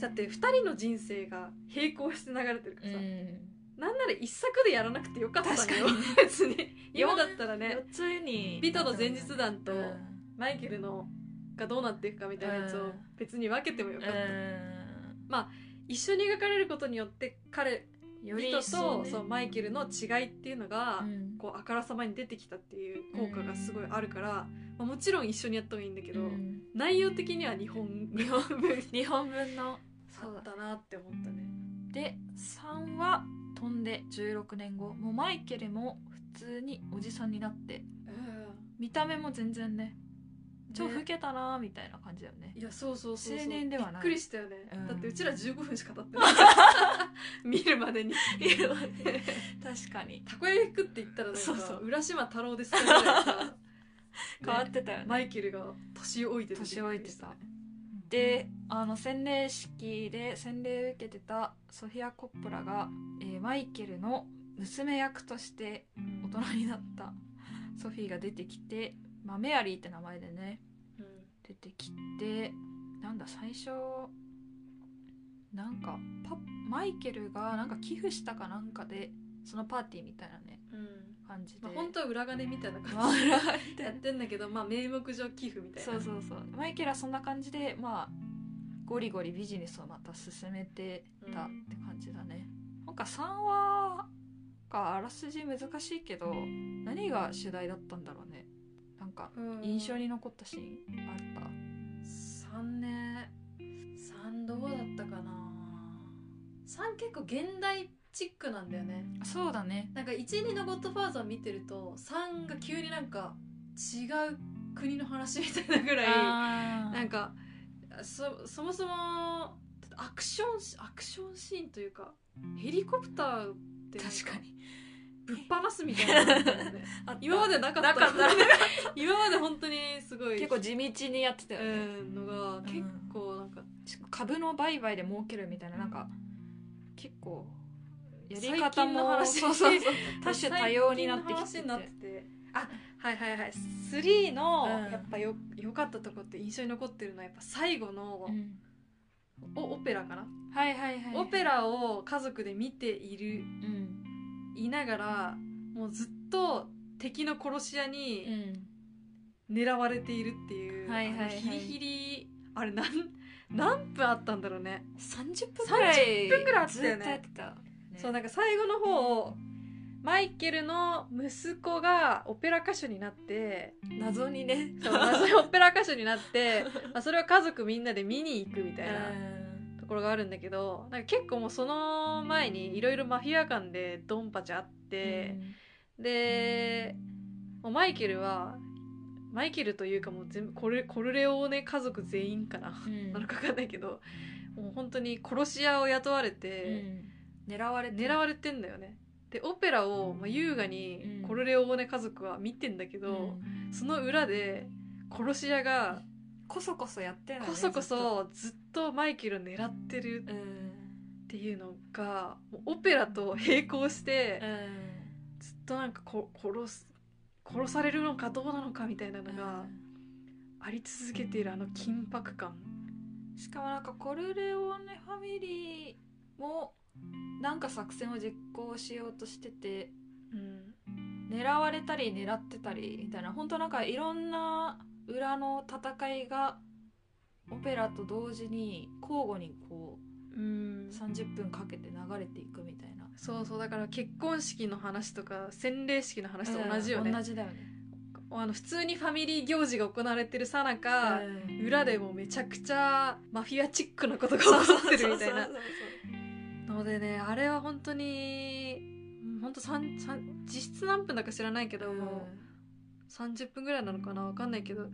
だって2人の人生が並行して流れてるからさ、になんなら一作でやらなくてよかった確かのよに。別に。今だったらね4つにビトの前日談とうん。マイケルのがどうなっていくかみたいなやつをうん。別に分けてもよかった、う一緒に描かれることによって彼んよりビトとね。そうマイケルの違いっていうのが、うん。こうあからさまに出てきたっていう効果がすごいあるから、まあ、もちろん一緒にやった方がいいんだけど、うん。内容的には日本日本分日本分のそうだ。だったなって思ったね。で3は飛んで16年後。もうマイケルも普通におじさんになって。見た目も全然ね超老けたなーみたいな感じだよね。いやそうそうそう青年ではない。びっくりしたよね、うん。だってうちら15分しか経ってない。見るまでに。確かに。たこ焼き食って言ったらなんかそうそう。浦島太郎ですかぐら変わってたよね。マイケルが年老いて年老いてた。であの洗礼式で洗礼を受けてたソフィア・コッポラが、えーマイケルの娘役として大人になったソフィーが出てきて、まあ、メアリーって名前でねうん。出てきてなんだ最初なんかパマイケルがなんか寄付したかなんかでそのパーティーみたいなねうん。感じで、まあ、本当は裏金みたいなま感じでやってんだけど、まあ、名目上寄付みたいな。そうそうそう。マイケルはそんな感じでまあゴリゴリビジネスをまた進めてたって感じだね、なんか3話があらすじ難しいけど何が主題だったんだろうねかうん印象に残ったシーンあった？3ね3どうだったかな。3結構現代チックなんだよね。そうだね。なんか12の「ゴッドファーザー」見てると3が急になんか違う国の話みたいなぐらいなんかそそもそもアクションシアクションシーンというかヘリコプターでなん確かにぶっ放すみたいなの あった。今までなかった。なかった。今まで本当にすごい。結構地道にやってたよね、うんのが結構なんか株の売買で儲けるみたいななんか結構やり最方も話。そうそうそう。多種多様になってきてて。てあはいはいはい。3のうん。やっぱよ良かったとこって印象に残ってるのはやっぱ最後のうん。おオペラかな、はいはいはい。オペラを家族で見ている。うんいながらもうずっと敵の殺し屋うにん狙われているっていう、はいはいはい。ヒリヒリあれなん何分あったんだろうね。30分ぐらい30分ぐらいあったよね。ずっとやってた、ね。そうなんか最後の方マイケルの息子がオペラ歌手になって謎にね。そう謎にオペラ歌手になって、まあ、それを家族みんなで見に行くみたいな。うんところがあるんだけどなんか結構もうその前にいろいろマフィア間でドンパチあって、でもうマイケルはマイケルというかもう全部コルコルレオーネ家族全員かな、うん。なのか分かんないけどもう本当に殺し屋を雇われうて、ん。狙われて狙われてんだよね。でオペラを、まあ、優雅にうん。コルレオーネ家族は見てんだけど、うん。その裏で殺し屋がこそこそやってるのねこそこそずっとマイケルを狙ってるずっと。うんっていうのがもうオペラと並行してずっとなんかこ殺す殺されるのかどうなのかみたいなのがあり続けているあの緊迫感。しかもなんかコルレオーネファミリーもなんか作戦を実行しようとしててうん。狙われたり狙ってたりみたいな本当なんかいろんな裏の戦いがオペラと同時に交互にこうん。う30分かけて流れていくみたいな。そうそう。だから結婚式の話とか洗礼式の話と同じよね、うん同じだよね。あの普通にファミリー行事が行われてるさなか、うん裏でもめちゃくちゃマフィアチックなことが起こってるみたいな。のでねあれは本当に本当三三実質何分だか知らないけど、もう30分ぐらいなのかな？わかんないけど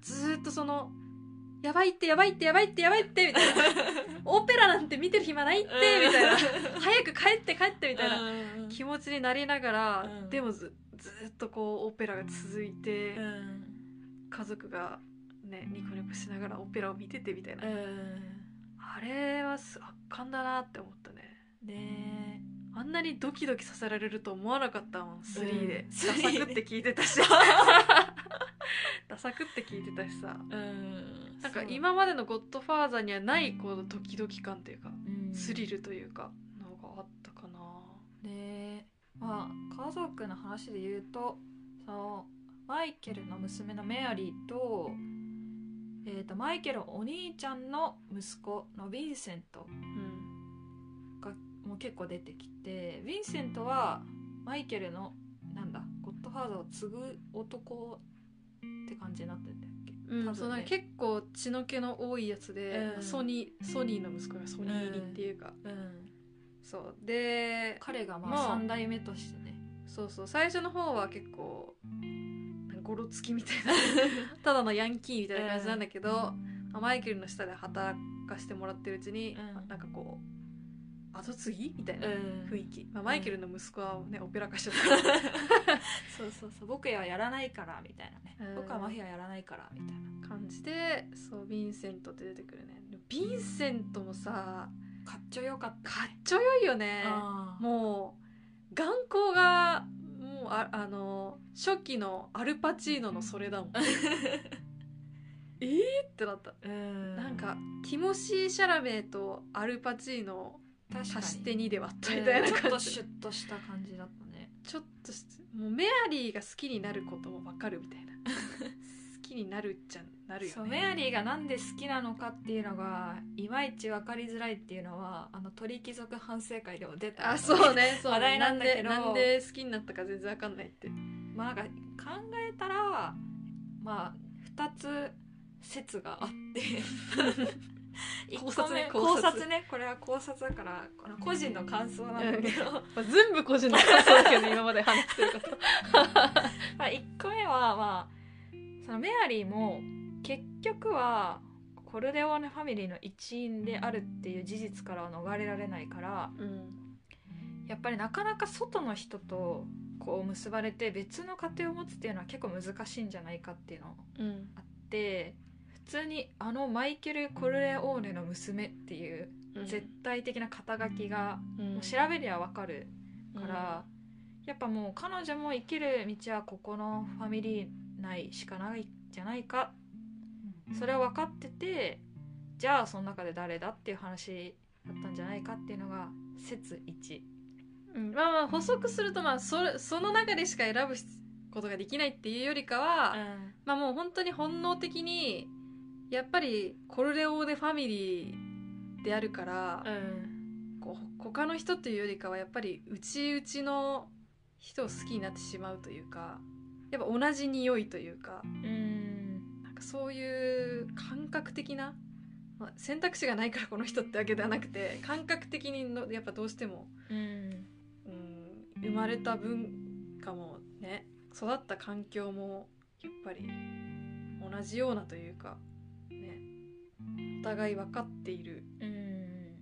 ずーっとその「やばいってやばいってやばいってやばいって」みたいな「オペラなんて見てる暇ないって」みたいな「早く帰って帰って」みたいな。うん気持ちになりながら、うん。でもずずーっとこうオペラが続いて、うん。家族がねニコニコしながらオペラを見ててみたいな、うん。あれはす圧巻だなって思ったね。ねあんなにドキドキさせられると思わなかったもん3で、うん。ダサくって聞いてたし。ダサくって聞いてたしさ。うん。なんか今までの「ゴッドファーザー」にはないこのドキドキ感というかうん。スリルというかのがあったかな。でまあ家族の話で言うとそのマイケルの娘のメアリーと,、えー、とマイケルお兄ちゃんの息子のヴィンセントうん。がもう結構出てきてヴィンセントはマイケルのなんだゴッドファーザーを継ぐ男って感じになってんだっけ？うん多分ね。そうなんか結構血の気の多いやつで、うん。ソニーソニーの息子がソニーにっていうか、うん。そう。で彼がままああ3代目としてね。そうそう。最初の方は結構ゴロつきみたいな ただのヤンキーみたいな感じなんだけど、まあマイケルの下で働かしてもらってるうちに、うん。なんかこう後継ぎ？みたいなうん。雰囲気、まあ、マイケルの息子はね、オペラ歌手だから。そうそうそう。僕はやらないからみたいなね、うん。僕はマフィアやらないからみたいな。感じでそうヴィンセントって出てくるね。ヴィンセントもさかっちょよかったかっちょよいよね。もう眼光がもうああの初期のアルパチーノのそれだもん。えーってなった。うん。なんかティモシー・シャラメとアルパチーノ足して2で割ったうんみたいなちょっと感じ、シュッとした感じだったね。ちょっとしもうメアリーが好きになることも分かるみたいな。好きになるっちゃなるよね。そうメアリーがなんで好きなのかっていうのがいまいち分かりづらいっていうのはあの鳥貴族反省会でも出たあそうね そう話題なんだけど。なんでなんで好きになったか全然分かんないって。まあなんか考えたらまあ2つ説があって。一 考察ね考察。ねこれは考察だから個人の感想なんだけど。まあ、全部個人の感想だけどね今まで話してること。まあ1個目はまあそのメアリーも結局はコルレオーネファミリーの一員であるっていう事実からは逃れられないからうんやっぱりなかなか外の人とこう結ばれて別の家庭を持つっていうのは結構難しいんじゃないかっていうのうんあって普通にあのマイケル・コルレオーネの娘っていう絶対的な肩書きがうん。もう調べりゃわかるから、やっぱもう彼女も生きる道はここのファミリー内しかないんじゃないか。それを分かっててじゃあその中で誰だっていう話だったんじゃないかっていうのが説1うん。まあまあ補足するとまあそれその中でしか選ぶことができないっていうよりかは、まあもう本当に本能的にやっぱりコルレオーネファミリーであるから、うん。こう他の人というよりかはやっぱり内々の人を好きになってしまうというかやっぱ同じ匂いというかうん。なんかそういう感覚的な、まあ、選択肢がないからこの人ってわけではなくて感覚的にのやっぱどうしても、うん。うん、生まれた文化もね育った環境もやっぱり同じようなというか互い分かっているうん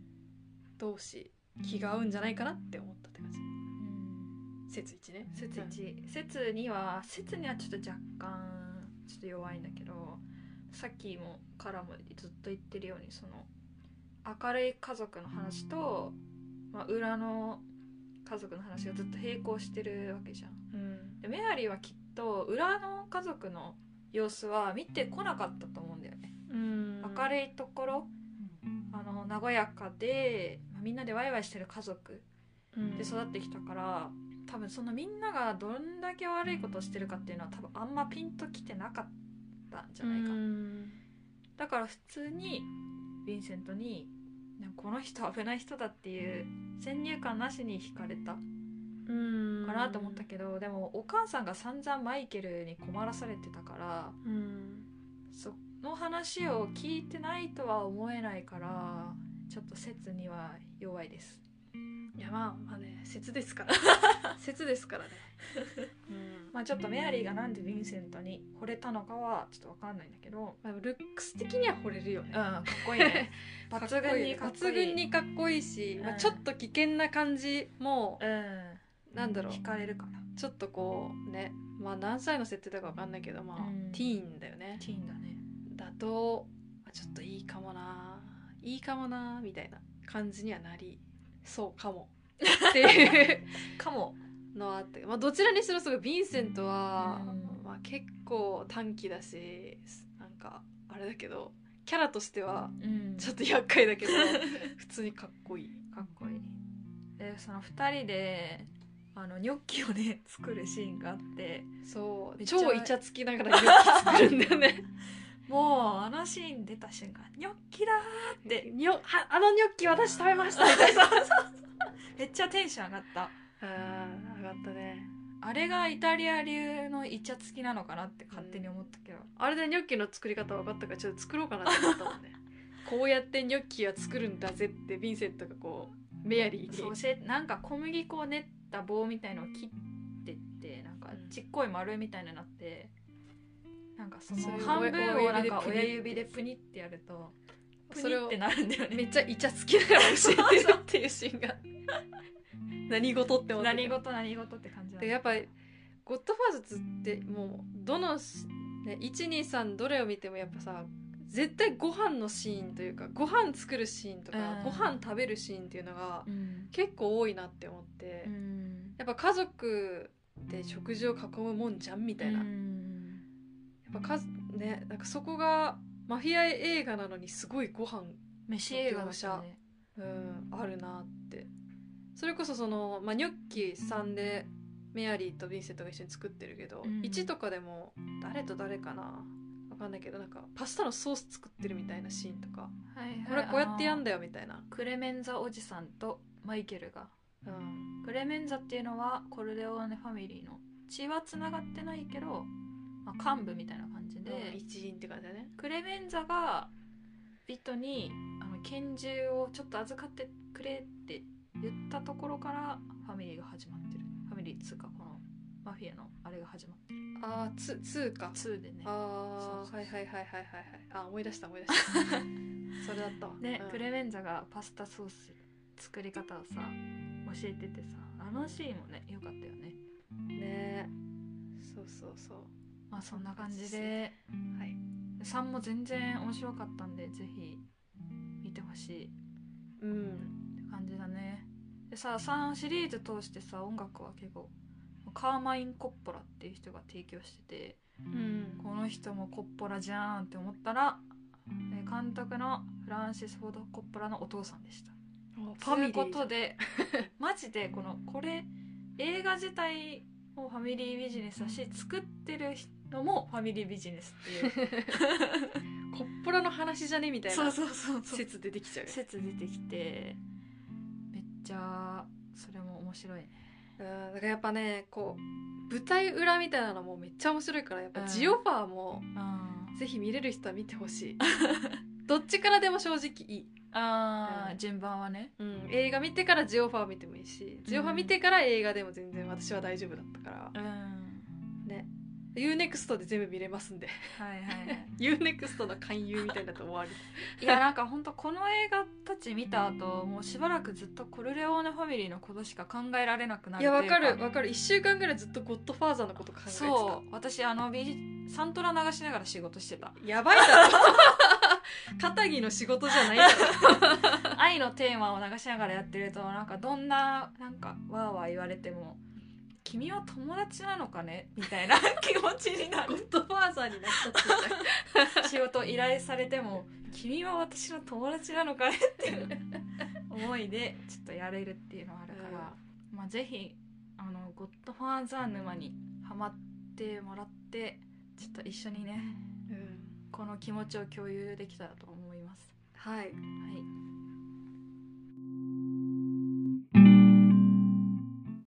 同士気が合うんじゃないかなって思ったって感じ。うん説1ね。説1説2は説にはちょっと若干ちょっと弱いんだけどさっきもからもずっと言ってるようにその明るい家族の話と、まあ、裏の家族の話がずっと並行してるわけじゃん。うん。でメアリーはきっと裏の家族の様子は見てこなかったと思うんだよ明るいところあの和やかで、まあみんなでワイワイしてる家族うん。で育ってきたから多分そのみんながどんだけ悪いことをしてるかっていうのは多分あんまピンときてなかったんじゃないか、うん。だから普通にヴィンセントにこの人危ない人だっていう先入観なしに惹かれたうんかなと思ったけど、でもお母さんが散々マイケルに困らされてたからうん。その話を聞いてないとは思えないからちょっと説には弱いです。いやまあまあね説ですから。説ですからね、うん。まあちょっとメアリーがなんでヴィンセントに惚れたのかはちょっと分かんないんだけどまあ、ルックス的には惚れるよね。うん かっこいいね。抜群にかっこいい抜群にかっこいいし、まあ、うんちょっと危険な感じも、うん。なんだろう。惹かれるからちょっとこうね。まあ何歳の設定だかわかんないけどまあ、うん。ティーンだよね。ティーンだねだとまあちょっといいかもないいかもなみたいな感じにはなりそうかも。っていう かも。のはあって、まあ、どちらにしろすごいヴィンセントは、うん。まあ、結構短気だしなんかあれだけどキャラとしてはうん。ちょっと厄介だけど 普通にかっこいい。かっこいい。でその2人であのニョッキをね作るシーンがあって。そう。超イチャつきながらニョッキ作るんだよね もうあのシーン出た瞬間ニョッキだーって。ニョはあのニョッキ私食べました。みたいなめっちゃテンション上がった。あー上がったね。あれがイタリア流のイチャつきなのかなって勝手に思ったけど、あれでニョッキの作り方分かったからちょっと作ろうかなと思ったもんね。こうやってニョッキは作るんだぜってヴィンセントがこうメアリーに。そう教えなんか小麦粉を練った棒みたいのを切ってってなんかうん。ちっこい丸みたいになってなんかその半分をなんか親親指でププニってやるとプニってなるんだよねめっちゃイチャつきながら教えてるっていうシーンが。何事って思って何事何事って感じだ。でやっぱり「ゴッドファーズ」ってもうどの、ね、123どれを見てもやっぱさ絶対ご飯のシーンというかご飯作るシーンとか、うん。ご飯食べるシーンっていうのがうん。結構多いなって思って、うん。やっぱ家族で食事を囲むもんじゃんみたいな、うやん。っぱかねなんかそこがマフィア映画なのにすごいご飯飯映画だったね。うんあるなって。それこそその、まあ、ニョッキ3でメアリーとヴィンセントが一緒に作ってるけど、うん。1とかでも誰と誰かなわかんないけどなんかパスタのソース作ってるみたいなシーンとかはいはい。これこうやってやんだだよみたいな、クレメンザおじさんとマイケルが。うん、クレメンザっていうのはコルレオーネファミリーの血はつながってないけど、まあ、幹部みたいな感じで、で一員って感じだね。クレメンザがビットにあの拳銃をちょっと預かってくれって言ったところからファミリーが始まってる。ファミリーっつうかこのマフィアのあれが始まってる。ああつ通か2でね。ああはいはいはいはいはいはい。あ思い出した思い出した。それだったわ。で、うん。クレメンザがパスタソース作り方をさ教えててさあのシーンもね良かったよね。ね。そうそうそうまあそんな感じで。はい。3も全然面白かったんでぜひ見てほしい。うん。って感じだね。でさ3シリーズ通してさ音楽は結構カーマイン・コッポラっていう人が提供しててうん。この人もコッポラじゃんって思ったらえー監督のフランシス・フォード・コッポラのお父さんでした。ということで マジでこのこれ映画自体もファミリービジネスだし作ってる人もファミリービジネスっていう。コッポラの話じゃねみたいなそうそうそうそう。説出てきちゃう説出てきてめっちゃそれも面白いね。うんだからやっぱねこう舞台裏みたいなのもめっちゃ面白いからやっぱうん。ジオファーもあぜひ見れる人は見てほしい。どっちからでも正直いい、あー、うん。順番はね。うん、映画見てからジオファー見てもいいしジオファー見てから映画でも全然私は大丈夫だったから。うん。ね UNEXT で全部見れますんで。はいはいはい。UNEXT の勧誘みたいなと終わり いやなんかほんとこの映画たち見た後もうしばらくずっとコルレオーネファミリーのことしか考えられなくなるいやわかるわかる。1週間ぐらいずっとゴッドファーザーのこと考えてた。そう私あのビサントラ流しながら仕事してた。やばいだろ。片木の仕事じゃないだろ。愛のテーマを流しながらやってるとなんかどんななんかわーわー言われても「君は友達なのかね?」みたいな 気持ちになる。ゴッドファーザーになっちゃってる仕事依頼されても「君は私の友達なのかね?」っていう思いでちょっとやれるっていうのはあるから、まあぜひあのゴッドファーザー沼にハマってもらってちょっと一緒にねうん、この気持ちを共有できたらと思います。はい。は